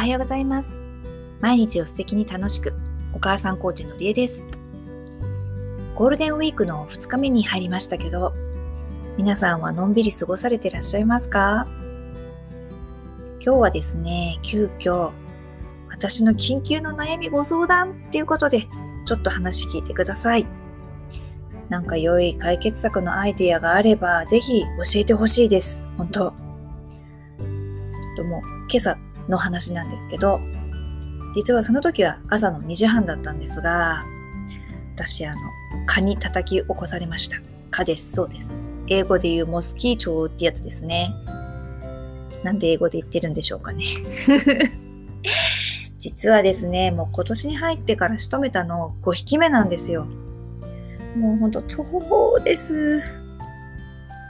はようございます。毎日を素敵に楽しく、お母さんコーチのりえです。ゴールデンウィークの2日目に入りましたけど、皆さんはのんびり過ごされてらっしゃいますか？今日はですね、急遽、私の緊急の悩みご相談っていうことで、ちょっと話聞いてください。なんか良い解決策のアイデアがあれば、ぜひ教えてほしいです。本当。とも、今朝の話なんですけど、実はその時は朝の2時半だったんですが、私、あの、蚊に叩き起こされました。蚊です、そうです。英語で言うモスキーチョウってやつですね。なんで英語で言ってるんでしょうかね。実はですね、もう今年に入ってから仕留めたの5匹目なんですよ。もうほんと、そうです。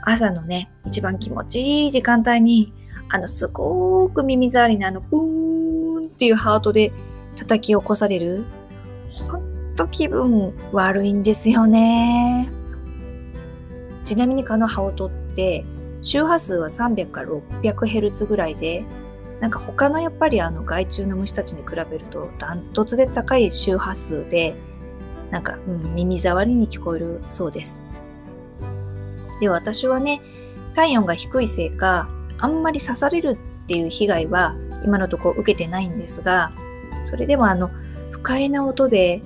朝のね、一番気持ちいい時間帯に、あの、すごく耳障りなあの、ブーンっていうハートで叩き起こされる。ほんと気分悪いんですよね。ちなみに蚊の羽音って、周波数は300から 600Hz ぐらいで、なんか他のやっぱりあの害虫の虫たちに比べるとダントツで高い周波数で、なんか、うん、耳障りに聞こえるそうです。で、私はね、体温が低いせいか、あんまり刺されるっていう被害は今のところ受けてないんですが、それでもあの、不快な音で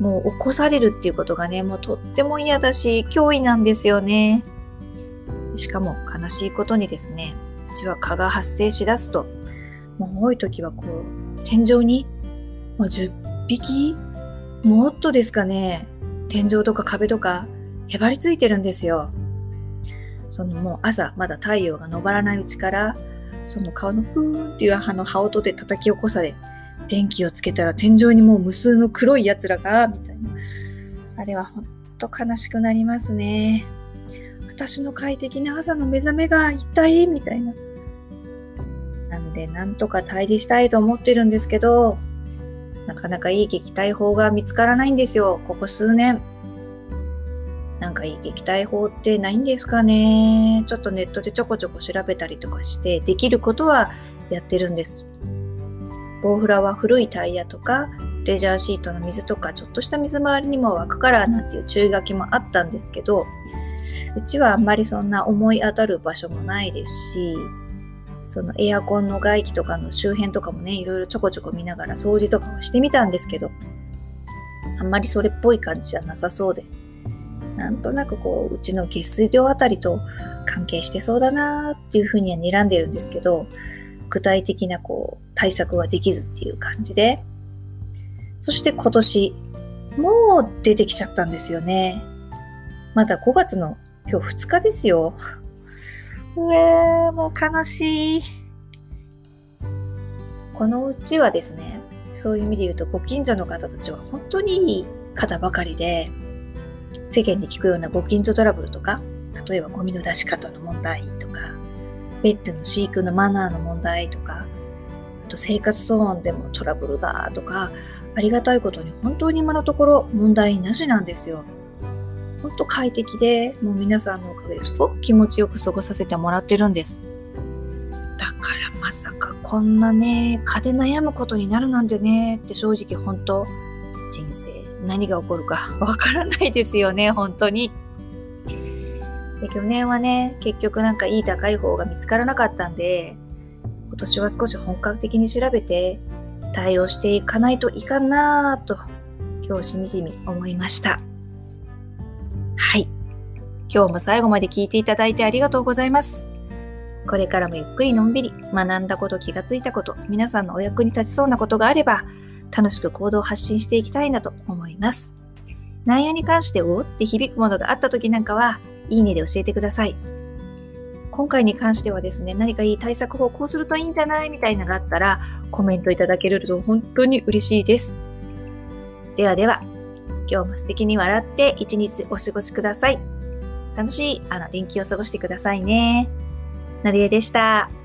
もう起こされるっていうことがね、もうとっても嫌だし、脅威なんですよね。しかも悲しいことにですね、うちは蚊が発生しだすと、もう多い時はこう、天井に、もう10匹もっとですかね、天井とか壁とか、へばりついてるんですよ。そのもう朝、まだ太陽が昇らないうちから、その顔のふーんっていうあの羽音で叩き起こされ、電気をつけたら天井にもう無数の黒い奴らが、みたいな。あれはほんと悲しくなりますね。私の快適な朝の目覚めが一体みたいな。なので、なんとか退治したいと思ってるんですけど、なかなかいい撃退法が見つからないんですよ、ここ数年。なんかいい撃退法ってないんですかねちょっとネットでちょこちょこ調べたりとかして、できることはやってるんです。ボウフラは古いタイヤとか、レジャーシートの水とか、ちょっとした水回りにも湧くからなんていう注意書きもあったんですけど、うちはあんまりそんな思い当たる場所もないですし、そのエアコンの外気とかの周辺とかもね、いろいろちょこちょこ見ながら掃除とかもしてみたんですけど、あんまりそれっぽい感じじゃなさそうで、なんとなくこう、うちの下水道あたりと関係してそうだなーっていうふうには睨んでるんですけど、具体的なこう、対策はできずっていう感じで、そして今年、もう出てきちゃったんですよね。まだ5月の今日2日ですよ。うえー、もう悲しい。このうちはですね、そういう意味で言うと、ご近所の方たちは本当にいい方ばかりで、世間で聞くようなご近所トラブルとか、例えばゴミの出し方の問題とか、ペットの飼育のマナーの問題とか、あと生活騒音でもトラブルがとか、ありがたいことに本当に今のところ問題なしなんですよ。本当快適で、もう皆さんのおかげですごく気持ちよく過ごさせてもらってるんです。だからまさかこんなね、蚊で悩むことになるなんてね、って正直本当、人生何が起こるかわからないですよね、本当に。で去年はね、結局なんかいい高い方が見つからなかったんで、今年は少し本格的に調べて対応していかないといかんなぁと、今日しみじみ思いました。はい。今日も最後まで聞いていただいてありがとうございます。これからもゆっくりのんびり学んだこと、気がついたこと、皆さんのお役に立ちそうなことがあれば、楽しく行動を発信していきたいなと思います。内容に関しておって響くものがあった時なんかは、いいねで教えてください。今回に関してはですね、何かいい対策法こうするといいんじゃないみたいなのがあったら、コメントいただけると本当に嬉しいです。ではでは、今日も素敵に笑って一日お過ごしください。楽しいあの連休を過ごしてくださいね。のりえでした。